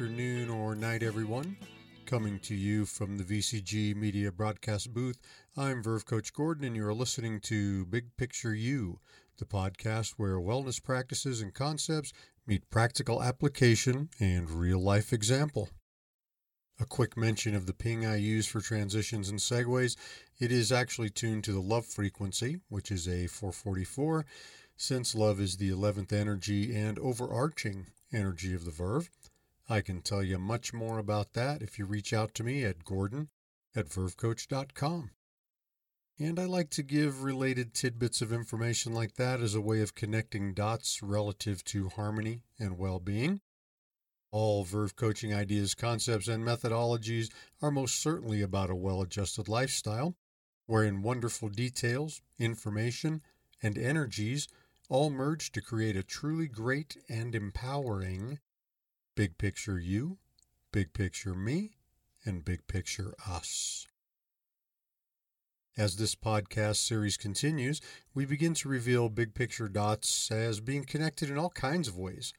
afternoon, or night, everyone. Coming to you from the VCG Media Broadcast booth, I'm Verve Coach Gordon, and you're listening to Big Picture You, the podcast where wellness practices and concepts meet practical application and real life example. A quick mention of the ping I use for transitions and segues. It is actually tuned to the love frequency, which is a 444, since love is the 11th energy and overarching energy of the Verve. I can tell you much more about that if you reach out to me at gordon at vervecoach.com. And I like to give related tidbits of information like that as a way of connecting dots relative to harmony and well being. All Verve coaching ideas, concepts, and methodologies are most certainly about a well adjusted lifestyle, wherein wonderful details, information, and energies all merge to create a truly great and empowering big picture you, big picture me, and big picture us. As this podcast series continues, we begin to reveal big picture dots as being connected in all kinds of ways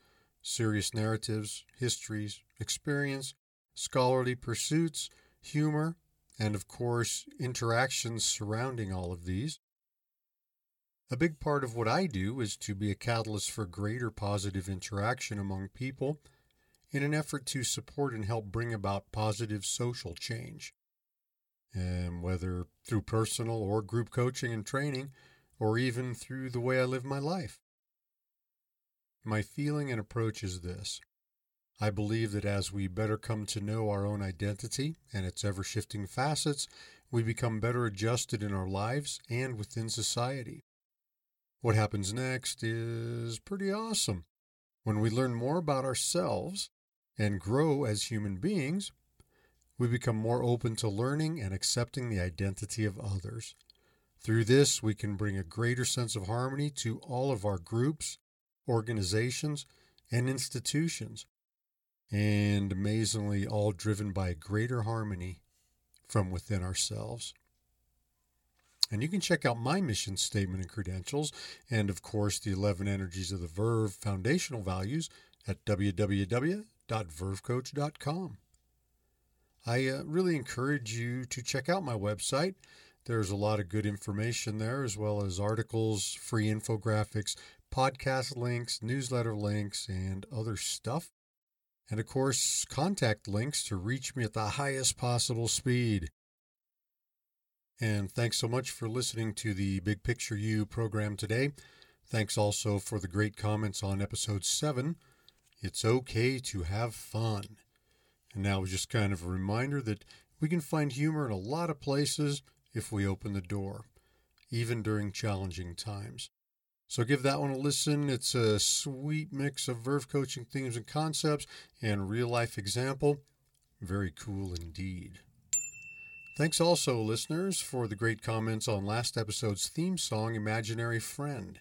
serious narratives, histories, experience, scholarly pursuits, humor, and of course, interactions surrounding all of these. A big part of what I do is to be a catalyst for greater positive interaction among people in an effort to support and help bring about positive social change. And whether through personal or group coaching and training, or even through the way I live my life. My feeling and approach is this I believe that as we better come to know our own identity and its ever shifting facets, we become better adjusted in our lives and within society. What happens next is pretty awesome. When we learn more about ourselves and grow as human beings, we become more open to learning and accepting the identity of others. Through this, we can bring a greater sense of harmony to all of our groups, organizations, and institutions, and amazingly, all driven by greater harmony from within ourselves. And you can check out my mission statement and credentials, and of course, the 11 Energies of the Verve foundational values at www.vervecoach.com. I uh, really encourage you to check out my website. There's a lot of good information there, as well as articles, free infographics, podcast links, newsletter links, and other stuff. And of course, contact links to reach me at the highest possible speed. And thanks so much for listening to the Big Picture You program today. Thanks also for the great comments on episode 7. It's okay to have fun. And now just kind of a reminder that we can find humor in a lot of places if we open the door, even during challenging times. So give that one a listen. It's a sweet mix of Verve coaching themes and concepts and real life example. Very cool indeed. Thanks also, listeners, for the great comments on last episode's theme song, Imaginary Friend.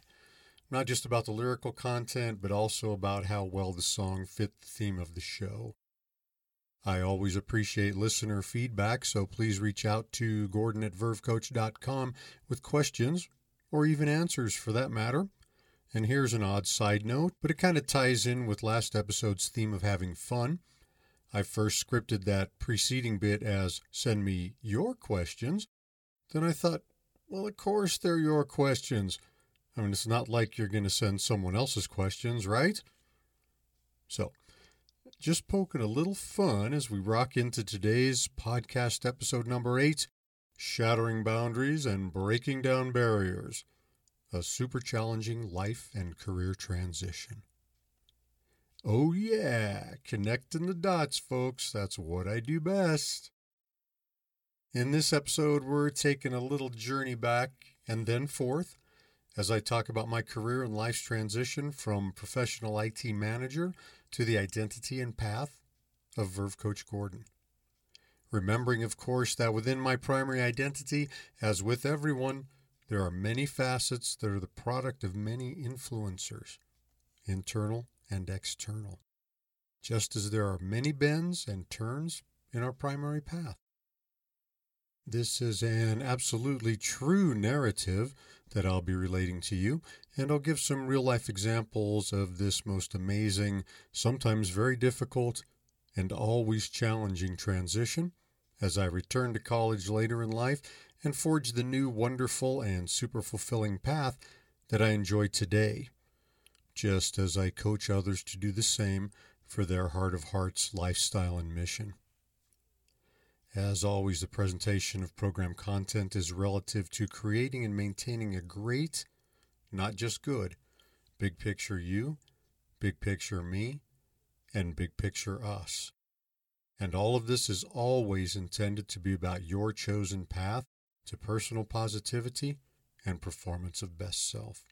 Not just about the lyrical content, but also about how well the song fit the theme of the show. I always appreciate listener feedback, so please reach out to Gordon at vervecoach.com with questions, or even answers for that matter. And here's an odd side note, but it kind of ties in with last episode's theme of having fun. I first scripted that preceding bit as send me your questions. Then I thought, well, of course they're your questions. I mean, it's not like you're going to send someone else's questions, right? So, just poking a little fun as we rock into today's podcast episode number eight Shattering Boundaries and Breaking Down Barriers A Super Challenging Life and Career Transition. Oh, yeah, connecting the dots, folks. That's what I do best. In this episode, we're taking a little journey back and then forth as I talk about my career and life's transition from professional IT manager to the identity and path of Verve Coach Gordon. Remembering, of course, that within my primary identity, as with everyone, there are many facets that are the product of many influencers, internal and external, just as there are many bends and turns in our primary path. This is an absolutely true narrative that I'll be relating to you, and I'll give some real life examples of this most amazing, sometimes very difficult, and always challenging transition as I return to college later in life and forge the new wonderful and super fulfilling path that I enjoy today, just as I coach others to do the same for their heart of hearts lifestyle and mission. As always, the presentation of program content is relative to creating and maintaining a great, not just good, big picture you, big picture me, and big picture us. And all of this is always intended to be about your chosen path to personal positivity and performance of best self.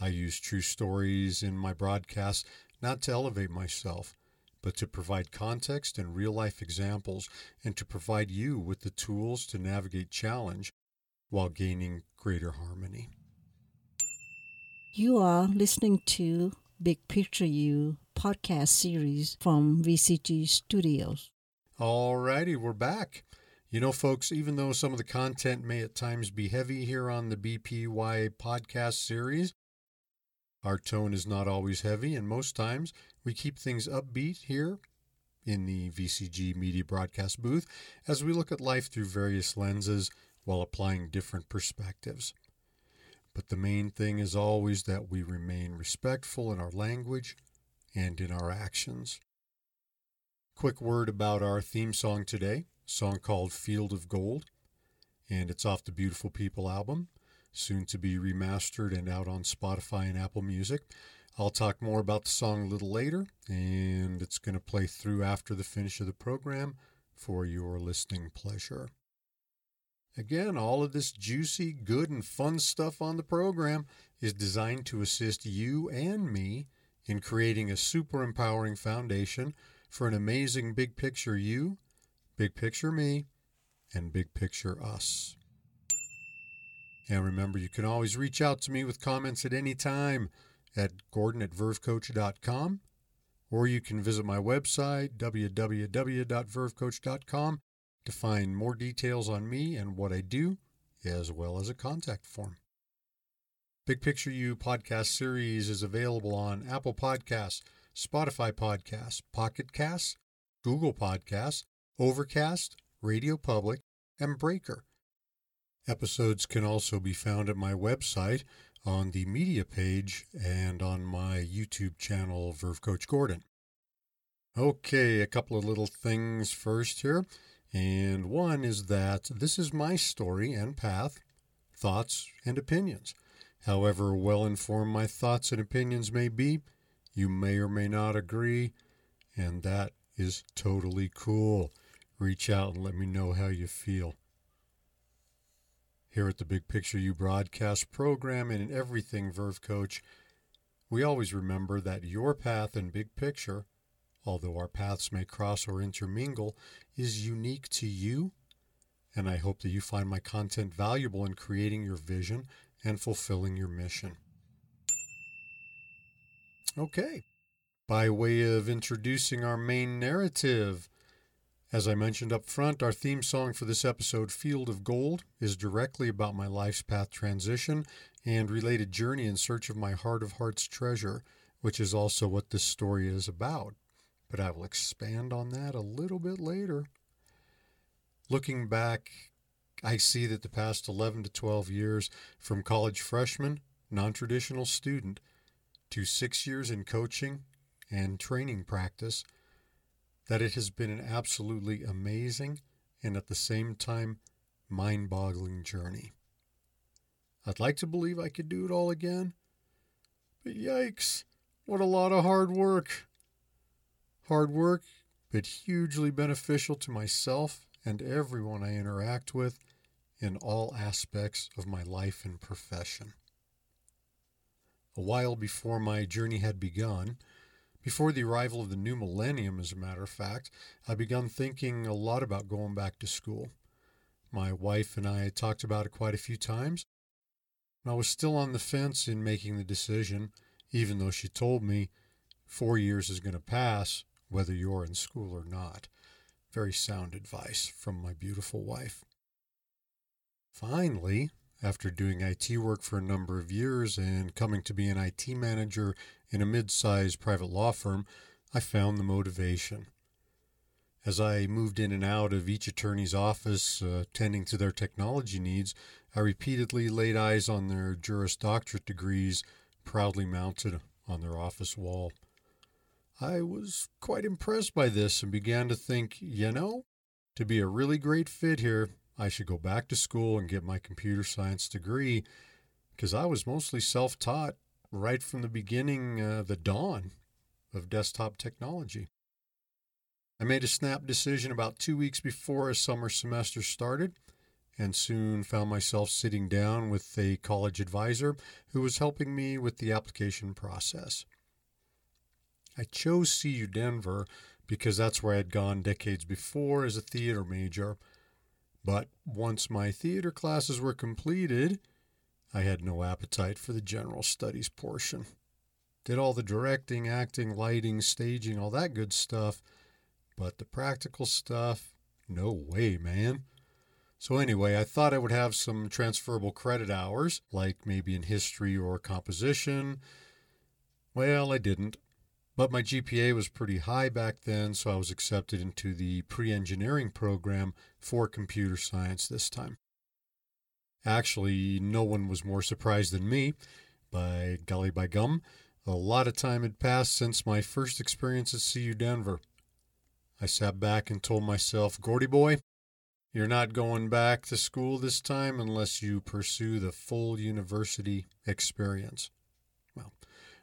I use true stories in my broadcasts not to elevate myself, but to provide context and real life examples and to provide you with the tools to navigate challenge while gaining greater harmony. You are listening to Big Picture You podcast series from VCG Studios. All righty, we're back. You know, folks, even though some of the content may at times be heavy here on the BPY podcast series, our tone is not always heavy, and most times we keep things upbeat here in the VCG media broadcast booth as we look at life through various lenses while applying different perspectives. But the main thing is always that we remain respectful in our language and in our actions. Quick word about our theme song today song called Field of Gold, and it's off the Beautiful People album, soon to be remastered and out on Spotify and Apple Music. I'll talk more about the song a little later, and it's going to play through after the finish of the program for your listening pleasure. Again, all of this juicy, good, and fun stuff on the program is designed to assist you and me in creating a super empowering foundation for an amazing big picture you Big picture me and big picture us. And remember, you can always reach out to me with comments at any time at gordon at vervecoach.com, or you can visit my website, www.vervecoach.com, to find more details on me and what I do, as well as a contact form. Big Picture You podcast series is available on Apple Podcasts, Spotify Podcasts, Pocket Casts, Google Podcasts, Overcast, Radio Public, and Breaker. Episodes can also be found at my website on the media page and on my YouTube channel, Verve Coach Gordon. Okay, a couple of little things first here. And one is that this is my story and path, thoughts and opinions. However well informed my thoughts and opinions may be, you may or may not agree, and that is totally cool reach out and let me know how you feel. Here at the Big Picture You broadcast program and in everything Verve Coach, we always remember that your path and big picture, although our paths may cross or intermingle, is unique to you. And I hope that you find my content valuable in creating your vision and fulfilling your mission. Okay. By way of introducing our main narrative, as I mentioned up front, our theme song for this episode, Field of Gold, is directly about my life's path transition and related journey in search of my heart of hearts treasure, which is also what this story is about. But I will expand on that a little bit later. Looking back, I see that the past 11 to 12 years, from college freshman, non traditional student, to six years in coaching and training practice, that it has been an absolutely amazing and at the same time mind boggling journey. I'd like to believe I could do it all again, but yikes, what a lot of hard work. Hard work, but hugely beneficial to myself and everyone I interact with in all aspects of my life and profession. A while before my journey had begun, before the arrival of the new millennium, as a matter of fact, I began thinking a lot about going back to school. My wife and I had talked about it quite a few times. and I was still on the fence in making the decision, even though she told me four years is going to pass whether you're in school or not. Very sound advice from my beautiful wife. Finally, after doing IT work for a number of years and coming to be an IT manager in a mid sized private law firm, I found the motivation. As I moved in and out of each attorney's office, uh, tending to their technology needs, I repeatedly laid eyes on their Juris Doctorate degrees proudly mounted on their office wall. I was quite impressed by this and began to think, you know, to be a really great fit here, I should go back to school and get my computer science degree because I was mostly self taught right from the beginning, uh, the dawn of desktop technology. I made a snap decision about two weeks before a summer semester started and soon found myself sitting down with a college advisor who was helping me with the application process. I chose CU Denver because that's where I had gone decades before as a theater major. But once my theater classes were completed, I had no appetite for the general studies portion. Did all the directing, acting, lighting, staging, all that good stuff, but the practical stuff, no way, man. So, anyway, I thought I would have some transferable credit hours, like maybe in history or composition. Well, I didn't. But my GPA was pretty high back then, so I was accepted into the pre engineering program for computer science this time. Actually, no one was more surprised than me. By golly by gum, a lot of time had passed since my first experience at CU Denver. I sat back and told myself, Gordy boy, you're not going back to school this time unless you pursue the full university experience. Well,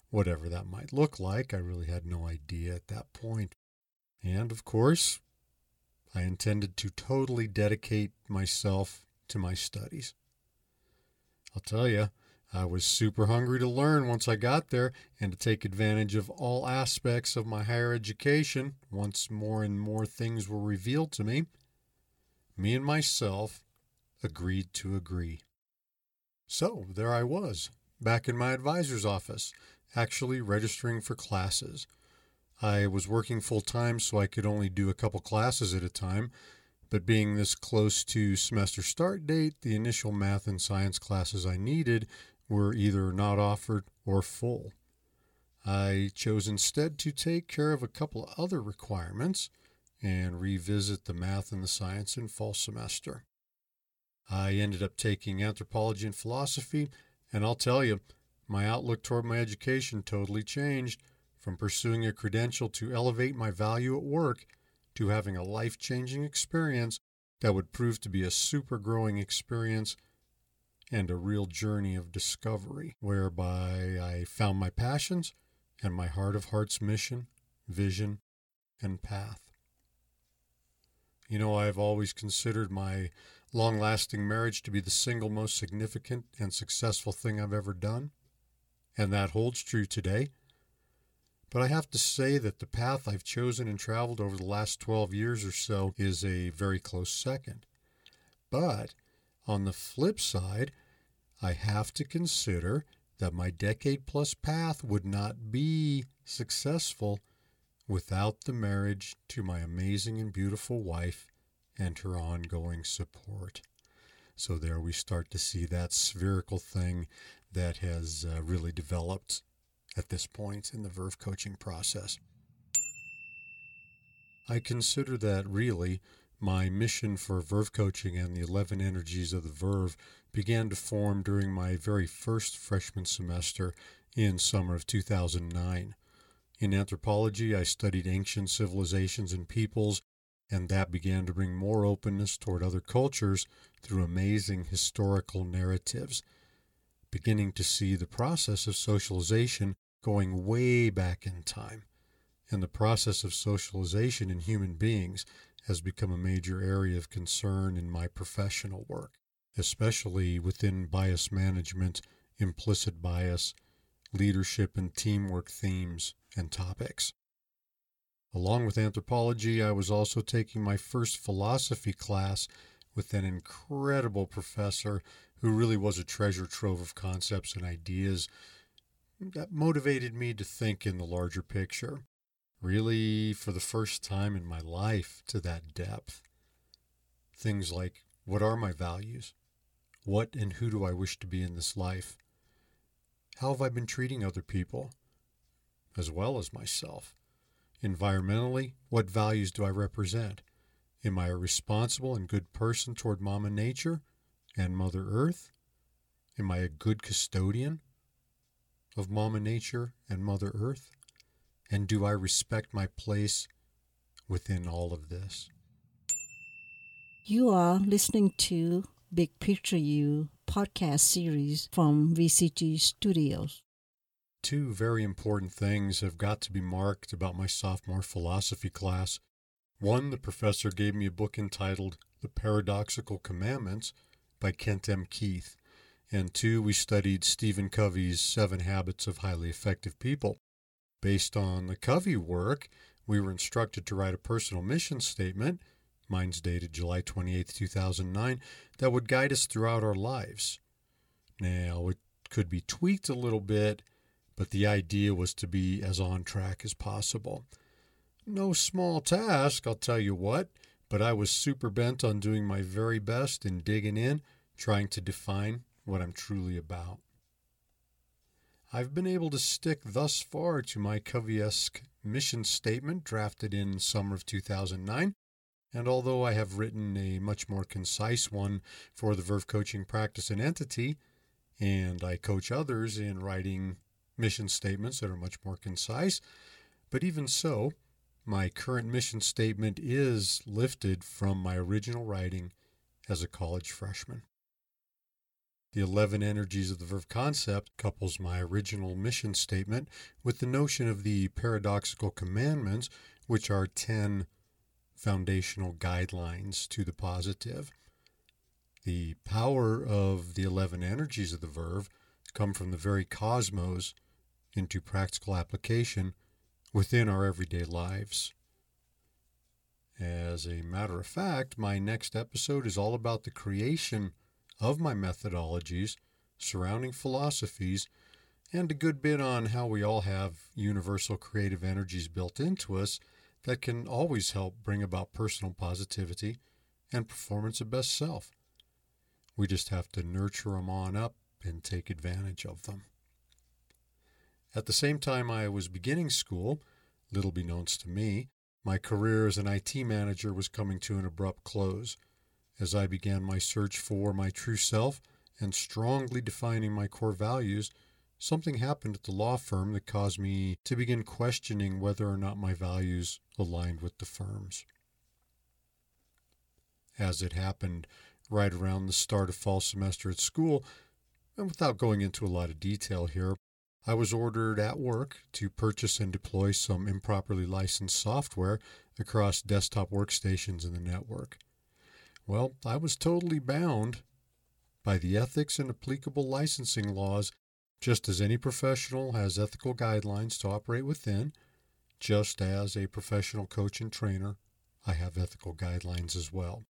whatever that might look like, I really had no idea at that point. And of course, I intended to totally dedicate myself to my studies. I'll tell you, I was super hungry to learn once I got there and to take advantage of all aspects of my higher education once more and more things were revealed to me. Me and myself agreed to agree. So there I was, back in my advisor's office, actually registering for classes. I was working full time, so I could only do a couple classes at a time, but being this close to semester start date, the initial math and science classes I needed were either not offered or full. I chose instead to take care of a couple other requirements and revisit the math and the science in fall semester. I ended up taking anthropology and philosophy, and I'll tell you, my outlook toward my education totally changed from pursuing a credential to elevate my value at work to having a life changing experience that would prove to be a super growing experience and a real journey of discovery, whereby I found my passions and my heart of hearts mission, vision, and path. You know, I've always considered my long lasting marriage to be the single most significant and successful thing I've ever done, and that holds true today. But I have to say that the path I've chosen and traveled over the last 12 years or so is a very close second. But on the flip side, I have to consider that my decade plus path would not be successful without the marriage to my amazing and beautiful wife and her ongoing support. So there we start to see that spherical thing that has uh, really developed at this point in the Verve coaching process. I consider that really my mission for Verve coaching and the 11 energies of the Verve began to form during my very first freshman semester in summer of 2009. In anthropology, I studied ancient civilizations and peoples, and that began to bring more openness toward other cultures through amazing historical narratives beginning to see the process of socialization going way back in time. And the process of socialization in human beings has become a major area of concern in my professional work, especially within bias management, implicit bias, leadership and teamwork themes and topics. Along with anthropology, I was also taking my first philosophy class with an incredible professor who really was a treasure trove of concepts and ideas that motivated me to think in the larger picture. Really, for the first time in my life, to that depth. Things like what are my values? What and who do I wish to be in this life? How have I been treating other people, as well as myself? Environmentally, what values do I represent? Am I a responsible and good person toward Mama Nature and Mother Earth? Am I a good custodian of Mama Nature and Mother Earth? And do I respect my place within all of this? You are listening to Big Picture You podcast series from VCG Studios. Two very important things have got to be marked about my sophomore philosophy class. One, the professor gave me a book entitled The Paradoxical Commandments by Kent M. Keith. And two, we studied Stephen Covey's Seven Habits of Highly Effective People. Based on the Covey work, we were instructed to write a personal mission statement, mine's dated July 28, 2009, that would guide us throughout our lives. Now, it could be tweaked a little bit, but the idea was to be as on track as possible. No small task, I'll tell you what, but I was super bent on doing my very best and digging in, trying to define what I'm truly about. I've been able to stick thus far to my Covey-esque mission statement drafted in summer of 2009, and although I have written a much more concise one for the Verve Coaching Practice and Entity, and I coach others in writing mission statements that are much more concise, but even so, my current mission statement is lifted from my original writing as a college freshman. The 11 energies of the Verve concept couples my original mission statement with the notion of the paradoxical commandments, which are 10 foundational guidelines to the positive. The power of the 11 energies of the Verve come from the very cosmos into practical application within our everyday lives. As a matter of fact, my next episode is all about the creation of my methodologies surrounding philosophies and a good bit on how we all have universal creative energies built into us that can always help bring about personal positivity and performance of best self. We just have to nurture them on up and take advantage of them. At the same time I was beginning school, little beknownst to me, my career as an IT manager was coming to an abrupt close. As I began my search for my true self and strongly defining my core values, something happened at the law firm that caused me to begin questioning whether or not my values aligned with the firm's. As it happened right around the start of fall semester at school, and without going into a lot of detail here, I was ordered at work to purchase and deploy some improperly licensed software across desktop workstations in the network. Well, I was totally bound by the ethics and applicable licensing laws, just as any professional has ethical guidelines to operate within, just as a professional coach and trainer, I have ethical guidelines as well.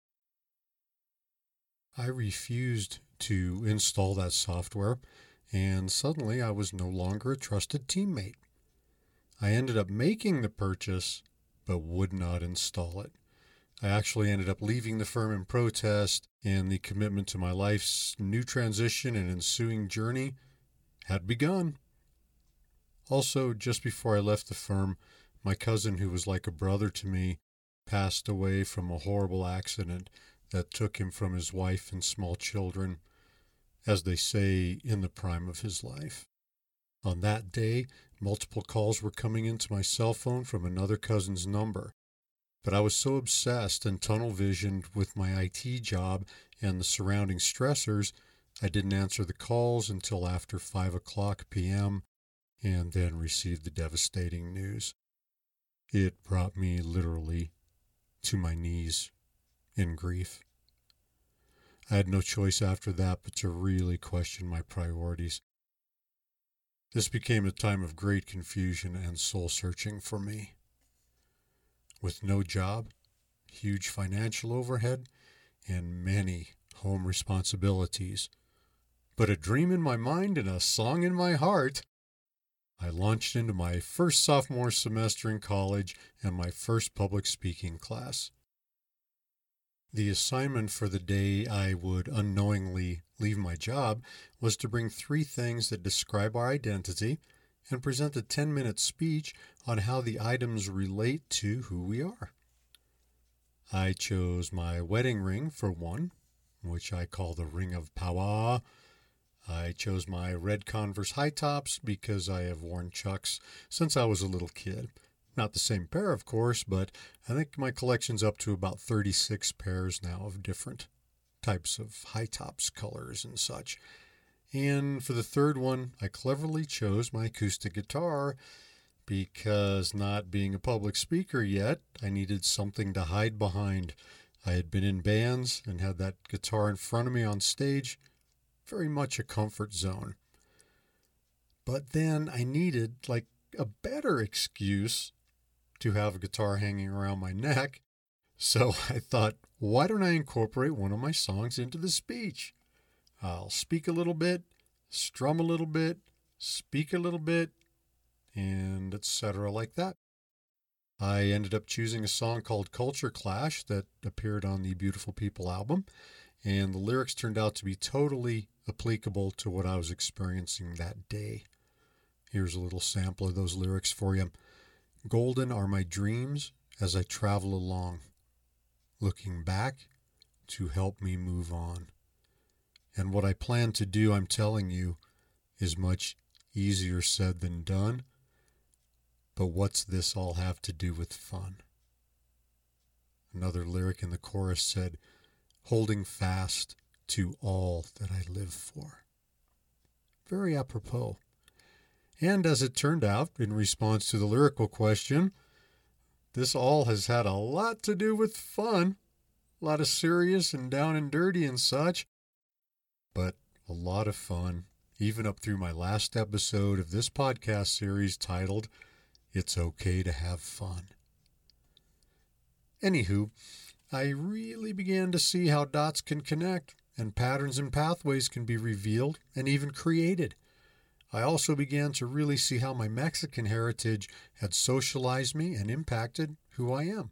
I refused to install that software, and suddenly I was no longer a trusted teammate. I ended up making the purchase, but would not install it. I actually ended up leaving the firm in protest, and the commitment to my life's new transition and ensuing journey had begun. Also, just before I left the firm, my cousin, who was like a brother to me, passed away from a horrible accident that took him from his wife and small children, as they say, in the prime of his life. On that day, multiple calls were coming into my cell phone from another cousin's number. But I was so obsessed and tunnel visioned with my IT job and the surrounding stressors, I didn't answer the calls until after 5 o'clock p.m. and then received the devastating news. It brought me literally to my knees in grief. I had no choice after that but to really question my priorities. This became a time of great confusion and soul searching for me with no job, huge financial overhead, and many home responsibilities. But a dream in my mind and a song in my heart. I launched into my first sophomore semester in college and my first public speaking class. The assignment for the day I would unknowingly leave my job was to bring three things that describe our identity and present a 10 minute speech on how the items relate to who we are. I chose my wedding ring for one, which I call the Ring of Power. I chose my red Converse high tops because I have worn Chucks since I was a little kid. Not the same pair, of course, but I think my collection's up to about 36 pairs now of different types of high tops, colors, and such. And for the third one, I cleverly chose my acoustic guitar because not being a public speaker yet, I needed something to hide behind. I had been in bands and had that guitar in front of me on stage, very much a comfort zone. But then I needed like a better excuse to have a guitar hanging around my neck. So I thought, why don't I incorporate one of my songs into the speech? I'll speak a little bit, strum a little bit, speak a little bit, and etc. like that. I ended up choosing a song called Culture Clash that appeared on the Beautiful People album, and the lyrics turned out to be totally applicable to what I was experiencing that day. Here's a little sample of those lyrics for you. Golden are my dreams as I travel along, looking back to help me move on. And what I plan to do, I'm telling you, is much easier said than done. But what's this all have to do with fun? Another lyric in the chorus said, holding fast to all that I live for. Very apropos. And as it turned out, in response to the lyrical question, this all has had a lot to do with fun, a lot of serious and down and dirty and such but a lot of fun, even up through my last episode of this podcast series titled It's Okay to Have Fun. Anywho, I really began to see how dots can connect and patterns and pathways can be revealed and even created. I also began to really see how my Mexican heritage had socialized me and impacted who I am.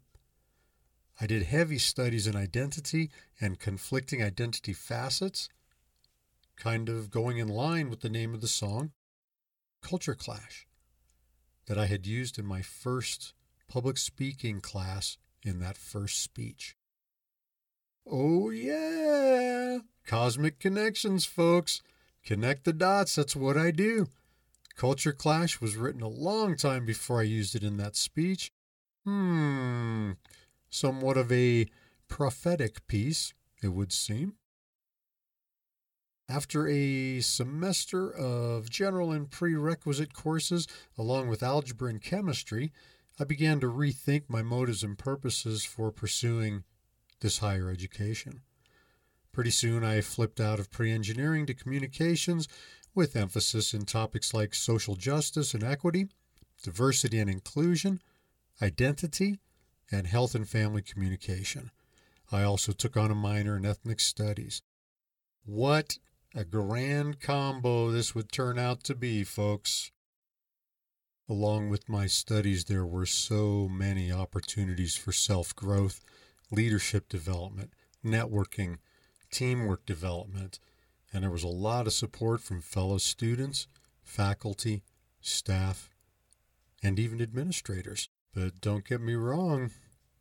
I did heavy studies in identity and conflicting identity facets kind of going in line with the name of the song, Culture Clash, that I had used in my first public speaking class in that first speech. Oh, yeah! Cosmic connections, folks. Connect the dots, that's what I do. Culture Clash was written a long time before I used it in that speech. Hmm, somewhat of a prophetic piece, it would seem. After a semester of general and prerequisite courses, along with algebra and chemistry, I began to rethink my motives and purposes for pursuing this higher education. Pretty soon, I flipped out of pre engineering to communications with emphasis in topics like social justice and equity, diversity and inclusion, identity, and health and family communication. I also took on a minor in ethnic studies. What a grand combo this would turn out to be, folks. Along with my studies, there were so many opportunities for self growth, leadership development, networking, teamwork development, and there was a lot of support from fellow students, faculty, staff, and even administrators. But don't get me wrong,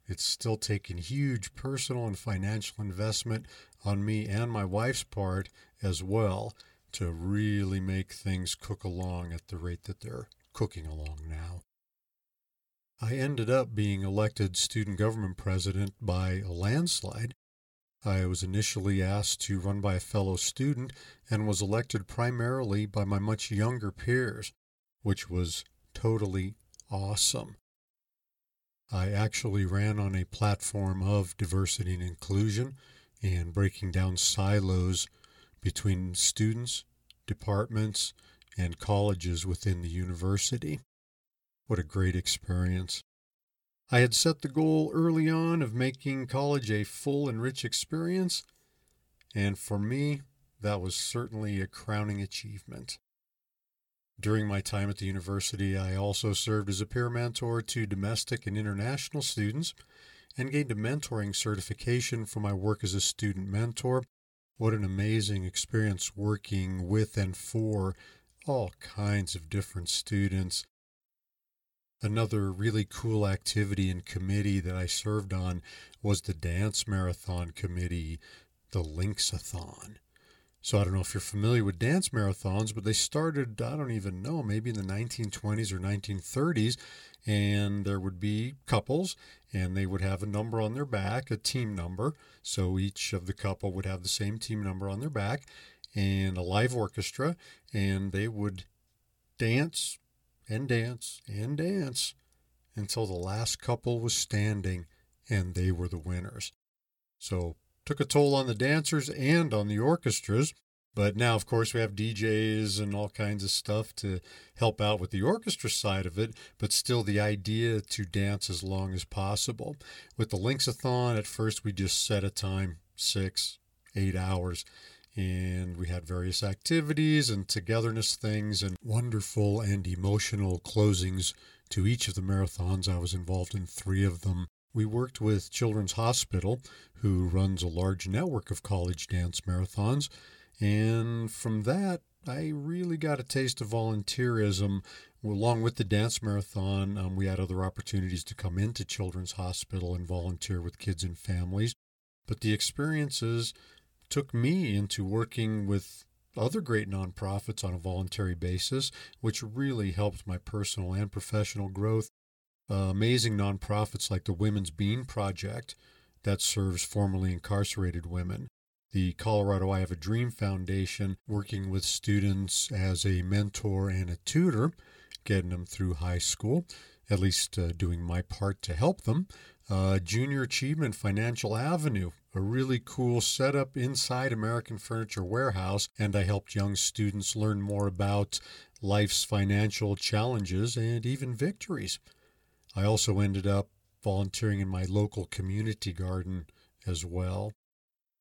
it's still taken huge personal and financial investment on me and my wife's part as well to really make things cook along at the rate that they're cooking along now. I ended up being elected student government president by a landslide. I was initially asked to run by a fellow student and was elected primarily by my much younger peers, which was totally awesome. I actually ran on a platform of diversity and inclusion and breaking down silos between students, departments, and colleges within the university. What a great experience. I had set the goal early on of making college a full and rich experience, and for me, that was certainly a crowning achievement. During my time at the university, I also served as a peer mentor to domestic and international students and gained a mentoring certification for my work as a student mentor. What an amazing experience working with and for all kinds of different students. Another really cool activity and committee that I served on was the Dance Marathon Committee, the Lynxathon. So I don't know if you're familiar with dance marathons, but they started, I don't even know, maybe in the 1920s or 1930s. And there would be couples, and they would have a number on their back, a team number. So each of the couple would have the same team number on their back and a live orchestra, and they would dance and dance and dance until the last couple was standing and they were the winners. So took a toll on the dancers and on the orchestras. But now, of course, we have DJs and all kinds of stuff to help out with the orchestra side of it, but still the idea to dance as long as possible. With the Lynxathon, at first we just set a time six, eight hours, and we had various activities and togetherness things and wonderful and emotional closings to each of the marathons. I was involved in three of them. We worked with Children's Hospital, who runs a large network of college dance marathons. And from that, I really got a taste of volunteerism. Along with the dance marathon, um, we had other opportunities to come into Children's Hospital and volunteer with kids and families. But the experiences took me into working with other great nonprofits on a voluntary basis, which really helped my personal and professional growth uh, amazing nonprofits like the Women's Bean Project that serves formerly incarcerated women. The Colorado I Have a Dream Foundation, working with students as a mentor and a tutor, getting them through high school, at least uh, doing my part to help them. Uh, Junior Achievement Financial Avenue, a really cool setup inside American Furniture Warehouse, and I helped young students learn more about life's financial challenges and even victories. I also ended up volunteering in my local community garden as well.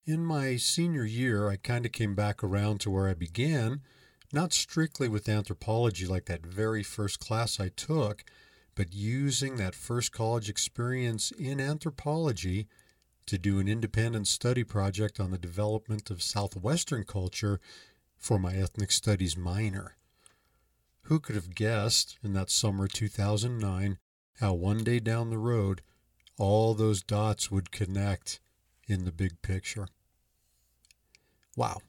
In my senior year, I kind of came back around to where I began, not strictly with anthropology like that very first class I took, but using that first college experience in anthropology to do an independent study project on the development of Southwestern culture for my ethnic studies minor. Who could have guessed in that summer 2009 how one day down the road, all those dots would connect in the big picture. Wow.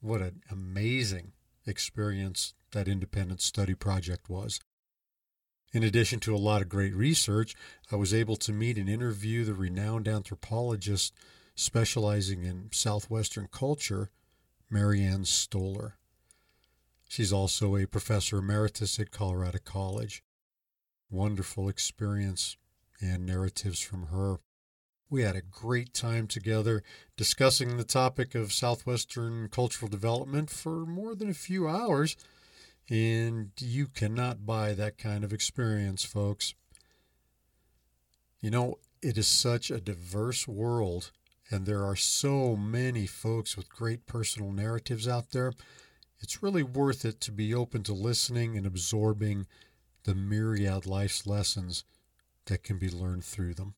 What an amazing experience that independent study project was. In addition to a lot of great research, I was able to meet and interview the renowned anthropologist specializing in Southwestern culture, Marianne Stoller. She's also a professor emeritus at Colorado College wonderful experience and narratives from her. We had a great time together discussing the topic of Southwestern cultural development for more than a few hours, and you cannot buy that kind of experience, folks. You know, it is such a diverse world, and there are so many folks with great personal narratives out there. It's really worth it to be open to listening and absorbing the myriad life's lessons that can be learned through them.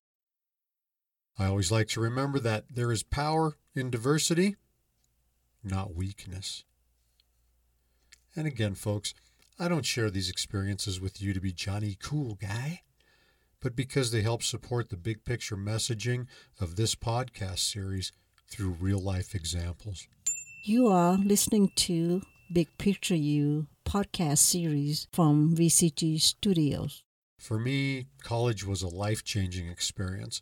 I always like to remember that there is power in diversity, not weakness. And again, folks, I don't share these experiences with you to be Johnny Cool Guy, but because they help support the big picture messaging of this podcast series through real life examples. You are listening to Big Picture You podcast series from VCG Studios. For me, college was a life changing experience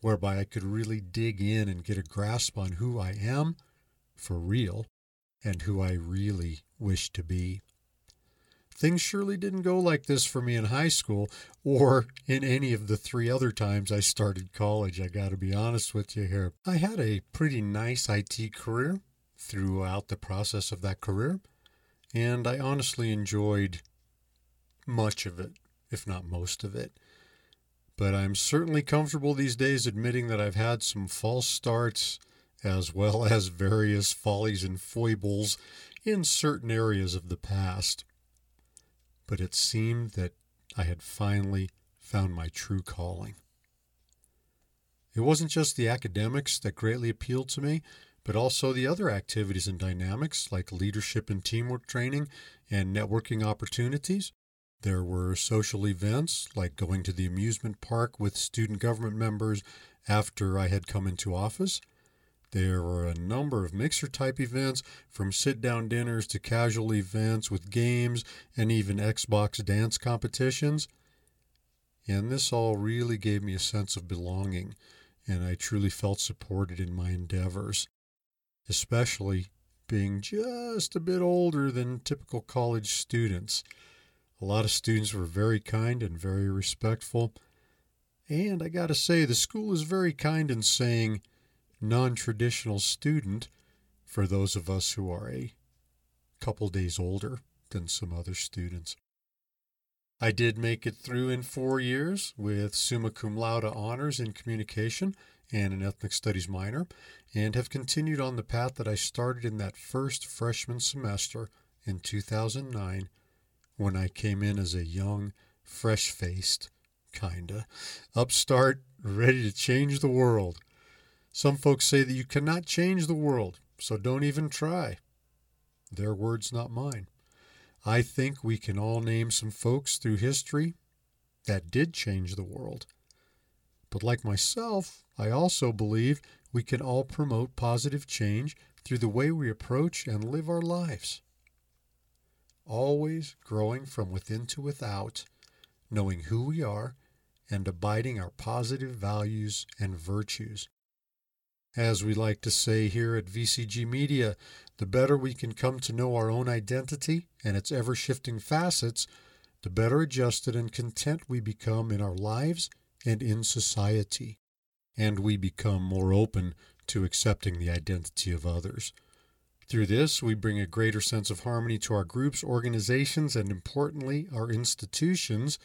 whereby I could really dig in and get a grasp on who I am for real and who I really wish to be. Things surely didn't go like this for me in high school or in any of the three other times I started college. I got to be honest with you here. I had a pretty nice IT career throughout the process of that career, and I honestly enjoyed much of it, if not most of it. But I'm certainly comfortable these days admitting that I've had some false starts as well as various follies and foibles in certain areas of the past. But it seemed that I had finally found my true calling. It wasn't just the academics that greatly appealed to me, but also the other activities and dynamics like leadership and teamwork training and networking opportunities. There were social events like going to the amusement park with student government members after I had come into office. There were a number of mixer type events, from sit down dinners to casual events with games and even Xbox dance competitions. And this all really gave me a sense of belonging, and I truly felt supported in my endeavors, especially being just a bit older than typical college students. A lot of students were very kind and very respectful. And I got to say, the school is very kind in saying non traditional student for those of us who are a couple days older than some other students. I did make it through in four years with summa cum laude honors in communication and an ethnic studies minor, and have continued on the path that I started in that first freshman semester in 2009 when I came in as a young, fresh faced, kinda, upstart, ready to change the world. Some folks say that you cannot change the world, so don't even try. Their words, not mine. I think we can all name some folks through history that did change the world. But like myself, I also believe we can all promote positive change through the way we approach and live our lives. Always growing from within to without, knowing who we are, and abiding our positive values and virtues. As we like to say here at VCG Media, the better we can come to know our own identity and its ever shifting facets, the better adjusted and content we become in our lives and in society. And we become more open to accepting the identity of others. Through this, we bring a greater sense of harmony to our groups, organizations, and importantly, our institutions,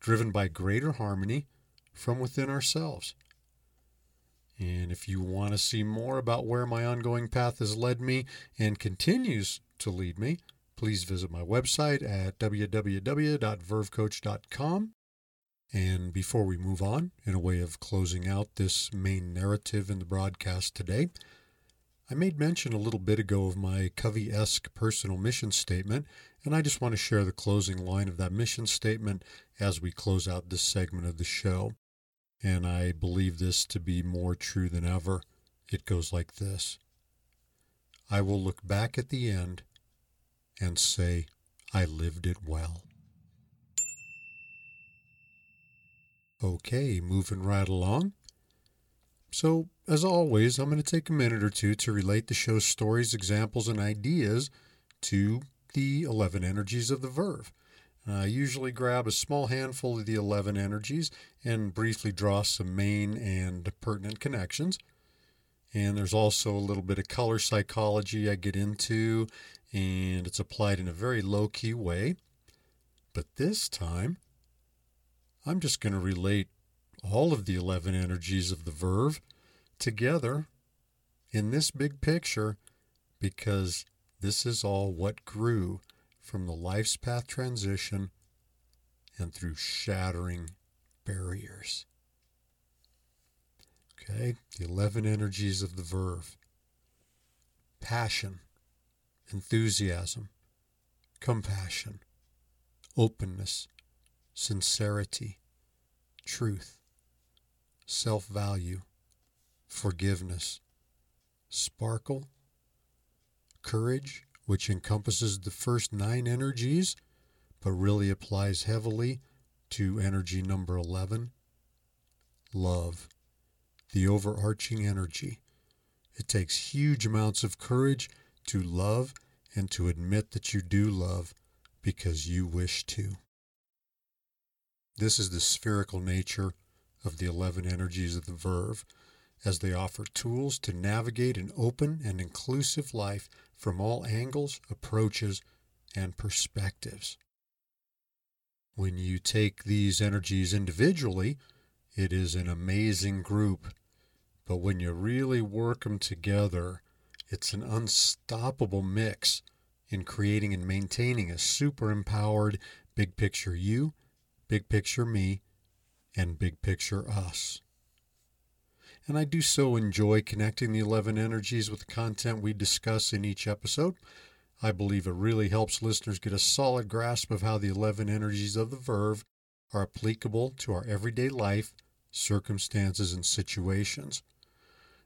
driven by greater harmony from within ourselves. And if you want to see more about where my ongoing path has led me and continues to lead me, please visit my website at www.vervecoach.com. And before we move on, in a way of closing out this main narrative in the broadcast today, I made mention a little bit ago of my Covey esque personal mission statement, and I just want to share the closing line of that mission statement as we close out this segment of the show and I believe this to be more true than ever. It goes like this I will look back at the end and say, I lived it well. Okay, moving right along. So, as always, I'm going to take a minute or two to relate the show's stories, examples, and ideas to the 11 energies of the Verve. I usually grab a small handful of the 11 energies and briefly draw some main and pertinent connections. And there's also a little bit of color psychology I get into, and it's applied in a very low key way. But this time, I'm just going to relate all of the 11 energies of the Verve together in this big picture because this is all what grew from the life's path transition and through shattering barriers. Okay, the 11 energies of the verve passion, enthusiasm, compassion, openness, sincerity, truth, self value, forgiveness, sparkle, courage, which encompasses the first nine energies, but really applies heavily to energy number 11 love, the overarching energy. It takes huge amounts of courage to love and to admit that you do love because you wish to. This is the spherical nature of the 11 energies of the Verve, as they offer tools to navigate an open and inclusive life from all angles, approaches, and perspectives. When you take these energies individually, it is an amazing group. But when you really work them together, it's an unstoppable mix in creating and maintaining a super empowered big picture you, big picture me, and big picture us. And I do so enjoy connecting the 11 energies with the content we discuss in each episode. I believe it really helps listeners get a solid grasp of how the 11 energies of the verve are applicable to our everyday life, circumstances, and situations.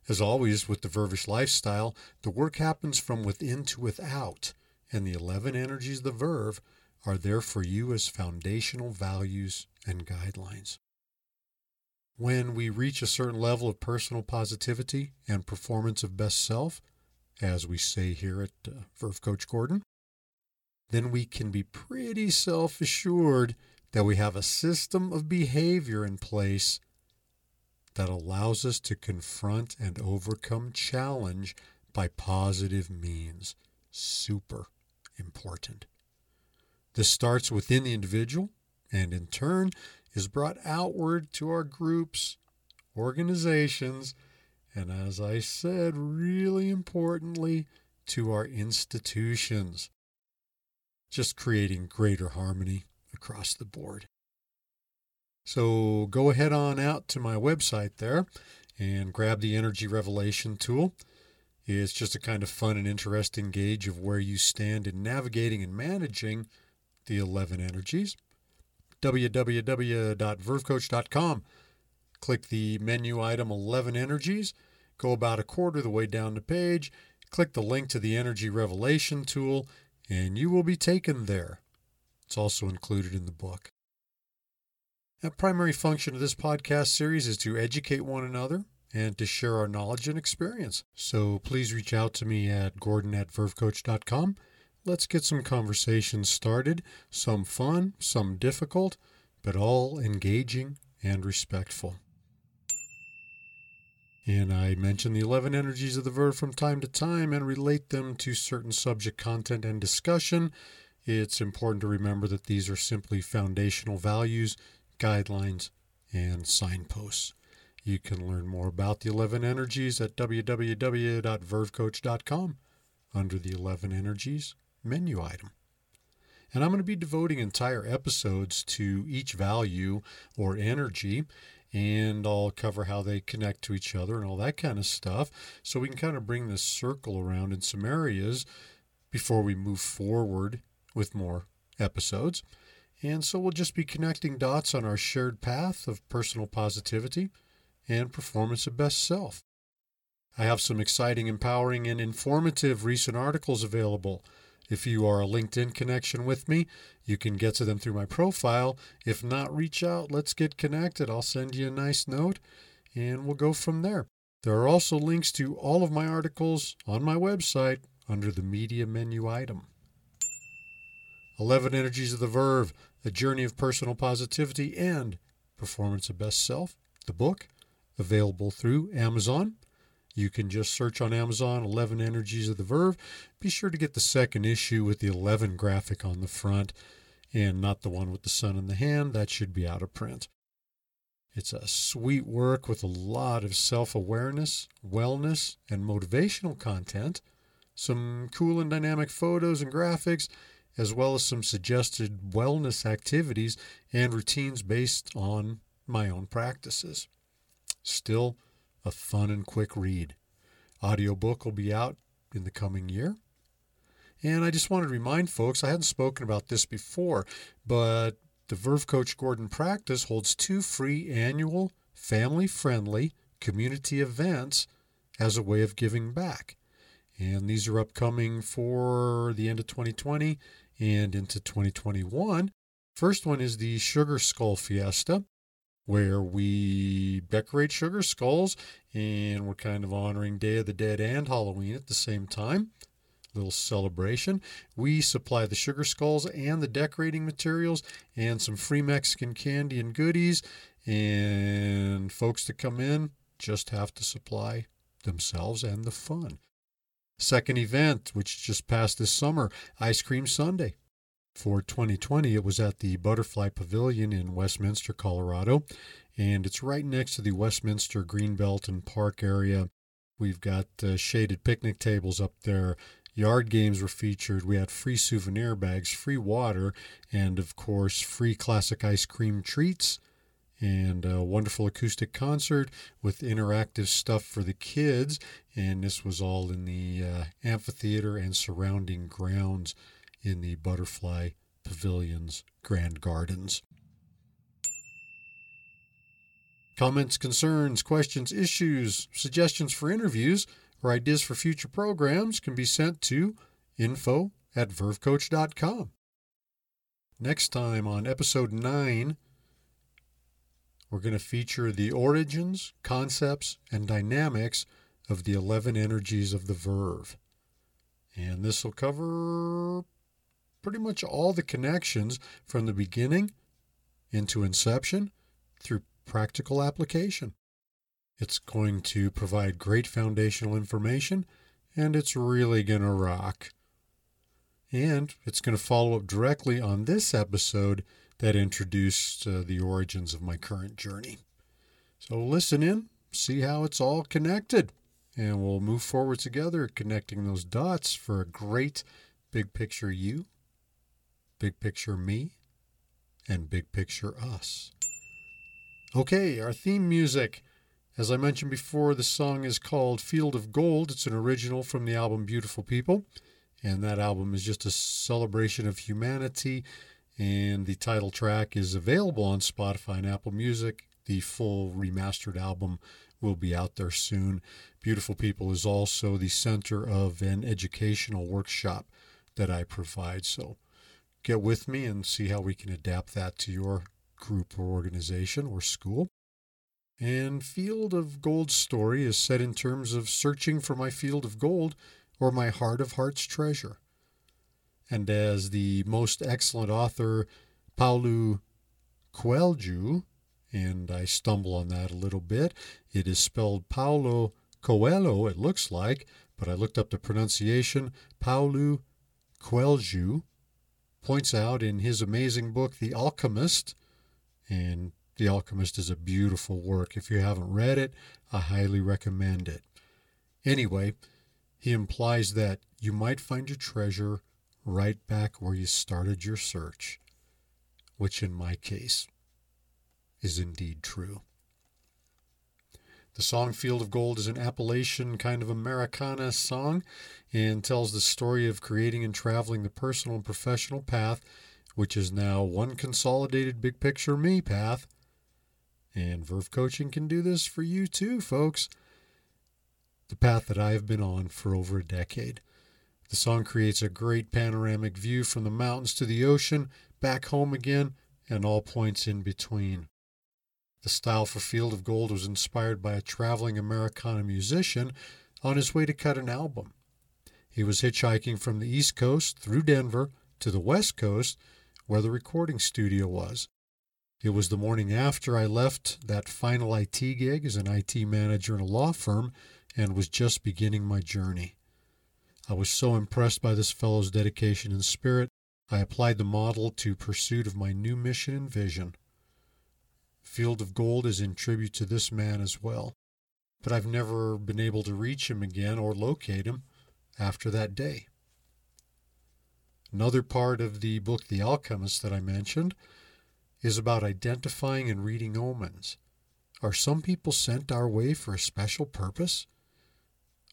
As always, with the Vervish lifestyle, the work happens from within to without, and the 11 energies of the Verve are there for you as foundational values and guidelines. When we reach a certain level of personal positivity and performance of best self, as we say here at uh, Verve Coach Gordon, then we can be pretty self assured that we have a system of behavior in place that allows us to confront and overcome challenge by positive means. Super important. This starts within the individual and in turn is brought outward to our groups, organizations, and as I said, really importantly, to our institutions. Just creating greater harmony across the board. So go ahead on out to my website there and grab the Energy Revelation tool. It's just a kind of fun and interesting gauge of where you stand in navigating and managing the 11 energies. www.vervecoach.com. Click the menu item 11 Energies. Go about a quarter of the way down the page. Click the link to the Energy Revelation tool, and you will be taken there. It's also included in the book. The primary function of this podcast series is to educate one another and to share our knowledge and experience. So please reach out to me at gordon at vervecoach.com. Let's get some conversations started, some fun, some difficult, but all engaging and respectful. And I mention the 11 energies of the verve from time to time and relate them to certain subject content and discussion. It's important to remember that these are simply foundational values guidelines, and signposts. You can learn more about the 11 energies at www.vervecoach.com under the 11 energies menu item. And I'm going to be devoting entire episodes to each value or energy, and I'll cover how they connect to each other and all that kind of stuff. So we can kind of bring this circle around in some areas before we move forward with more episodes. And so we'll just be connecting dots on our shared path of personal positivity and performance of best self. I have some exciting, empowering, and informative recent articles available. If you are a LinkedIn connection with me, you can get to them through my profile. If not, reach out. Let's get connected. I'll send you a nice note and we'll go from there. There are also links to all of my articles on my website under the media menu item. 11 Energies of the Verve, A Journey of Personal Positivity and Performance of Best Self, the book, available through Amazon. You can just search on Amazon 11 Energies of the Verve. Be sure to get the second issue with the 11 graphic on the front and not the one with the sun in the hand. That should be out of print. It's a sweet work with a lot of self awareness, wellness, and motivational content, some cool and dynamic photos and graphics, as well as some suggested wellness activities and routines based on my own practices. Still, a fun and quick read. Audiobook will be out in the coming year. And I just wanted to remind folks I hadn't spoken about this before, but the Verve Coach Gordon Practice holds two free annual family friendly community events as a way of giving back. And these are upcoming for the end of 2020 and into 2021. First one is the Sugar Skull Fiesta, where we decorate sugar skulls and we're kind of honoring Day of the Dead and Halloween at the same time. Little celebration. We supply the sugar skulls and the decorating materials and some free Mexican candy and goodies. And folks that come in just have to supply themselves and the fun. Second event, which just passed this summer, Ice Cream Sunday. For 2020, it was at the Butterfly Pavilion in Westminster, Colorado, and it's right next to the Westminster Greenbelt and Park area. We've got uh, shaded picnic tables up there. Yard games were featured. We had free souvenir bags, free water, and of course, free classic ice cream treats and a wonderful acoustic concert with interactive stuff for the kids. And this was all in the uh, amphitheater and surrounding grounds in the Butterfly Pavilion's Grand Gardens. Comments, concerns, questions, issues, suggestions for interviews, or ideas for future programs can be sent to info at vervecoach.com. Next time on episode 9, we're going to feature the origins, concepts, and dynamics of the 11 energies of the Verve. And this will cover pretty much all the connections from the beginning into inception through practical application. It's going to provide great foundational information and it's really going to rock. And it's going to follow up directly on this episode that introduced uh, the origins of my current journey. So listen in, see how it's all connected, and we'll move forward together, connecting those dots for a great big picture you, big picture me, and big picture us. Okay, our theme music. As I mentioned before, the song is called Field of Gold. It's an original from the album Beautiful People, and that album is just a celebration of humanity. And the title track is available on Spotify and Apple Music. The full remastered album will be out there soon. Beautiful People is also the center of an educational workshop that I provide. So get with me and see how we can adapt that to your group or organization or school. And Field of Gold's story is set in terms of searching for my field of gold or my heart of hearts treasure. And as the most excellent author, Paulo Coelho, and I stumble on that a little bit, it is spelled Paulo Coelho, it looks like, but I looked up the pronunciation, Paulo Coelho, points out in his amazing book, The Alchemist, and The Alchemist is a beautiful work. If you haven't read it, I highly recommend it. Anyway, he implies that you might find your treasure right back where you started your search, which in my case is indeed true. The song Field of Gold is an Appalachian kind of Americana song and tells the story of creating and traveling the personal and professional path which is now one consolidated big picture me path. And Verve Coaching can do this for you too, folks. The path that I have been on for over a decade. The song creates a great panoramic view from the mountains to the ocean, back home again, and all points in between. The style for Field of Gold was inspired by a traveling Americana musician on his way to cut an album. He was hitchhiking from the East Coast through Denver to the West Coast where the recording studio was. It was the morning after I left that final IT gig as an IT manager in a law firm and was just beginning my journey. I was so impressed by this fellow's dedication and spirit, I applied the model to pursuit of my new mission and vision. Field of Gold is in tribute to this man as well, but I've never been able to reach him again or locate him after that day. Another part of the book, The Alchemist, that I mentioned, is about identifying and reading omens. Are some people sent our way for a special purpose?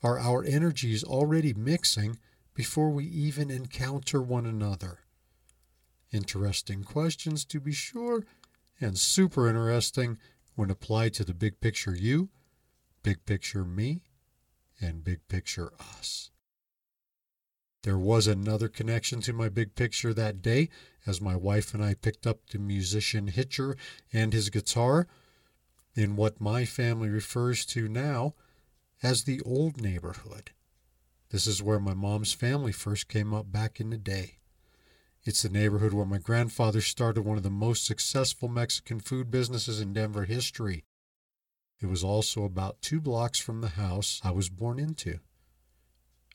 Are our energies already mixing before we even encounter one another? Interesting questions, to be sure, and super interesting when applied to the big picture you, big picture me, and big picture us. There was another connection to my big picture that day as my wife and I picked up the musician Hitcher and his guitar in what my family refers to now as the old neighborhood. This is where my mom's family first came up back in the day. It's the neighborhood where my grandfather started one of the most successful Mexican food businesses in Denver history. It was also about two blocks from the house I was born into.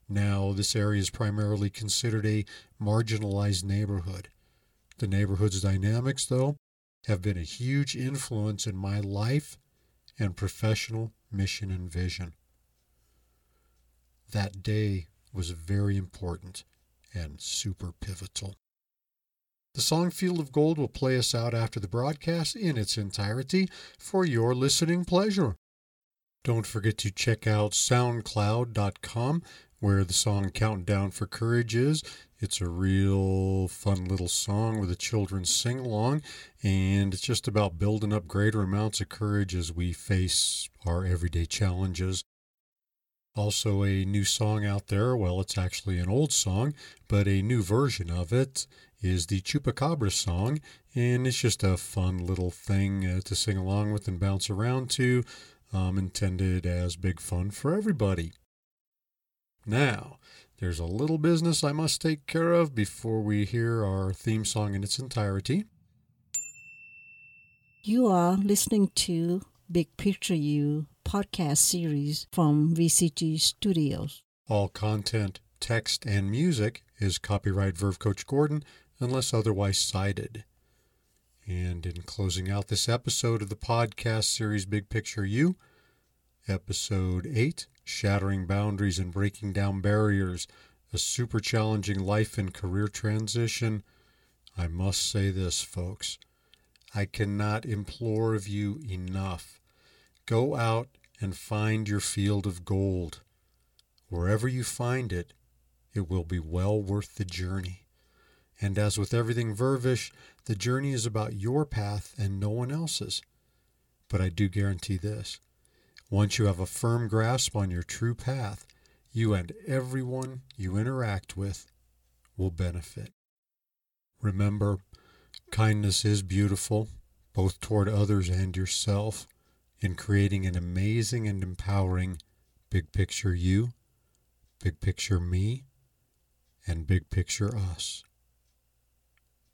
Now, this area is primarily considered a marginalized neighborhood. The neighborhood's dynamics, though, have been a huge influence in my life and professional mission and vision. That day was very important and super pivotal. The song Field of Gold will play us out after the broadcast in its entirety for your listening pleasure. Don't forget to check out SoundCloud.com where the song Countdown for Courage is. It's a real fun little song with a children's sing along, and it's just about building up greater amounts of courage as we face our everyday challenges. Also, a new song out there. Well, it's actually an old song, but a new version of it is the Chupacabra song, and it's just a fun little thing uh, to sing along with and bounce around to, um, intended as big fun for everybody. Now, there's a little business I must take care of before we hear our theme song in its entirety. You are listening to Big Picture You podcast series from VCT Studios. All content, text, and music is copyright Verve Coach Gordon unless otherwise cited. And in closing out this episode of the podcast series Big Picture You, episode 8 Shattering Boundaries and Breaking Down Barriers, a super challenging life and career transition. I must say this, folks. I cannot implore of you enough. Go out and find your field of gold. Wherever you find it, it will be well worth the journey. And as with everything Vervish, the journey is about your path and no one else's. But I do guarantee this once you have a firm grasp on your true path, you and everyone you interact with will benefit. Remember, kindness is beautiful, both toward others and yourself, in creating an amazing and empowering big picture you, big picture me, and big picture us.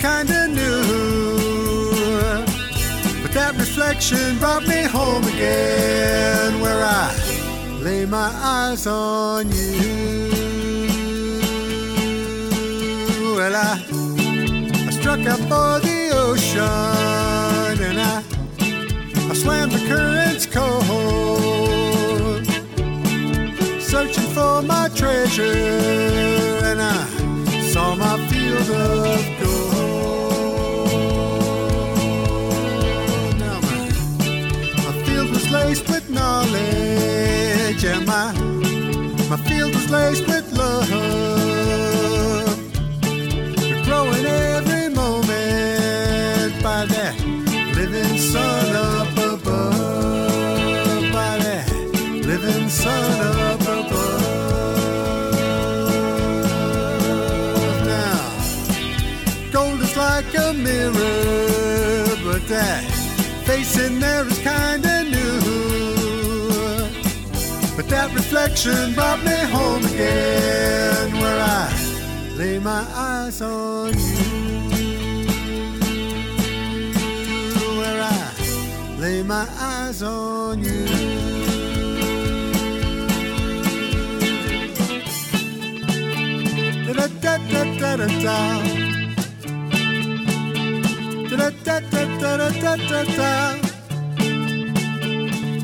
Kinda new. But that reflection brought me home again, where I lay my eyes on you. Well, I, I struck out for the ocean and I, I swam the currents cold, searching for my treasure, and I saw my field of my field was laced with love growing every moment by that living sun up above, by that living sun up above. Now, gold is like a mirror, but that face in there is kinda new. That reflection brought me home again, where I lay my eyes on you. Where I lay my eyes on you. Da da da da da da. Da da da da da da da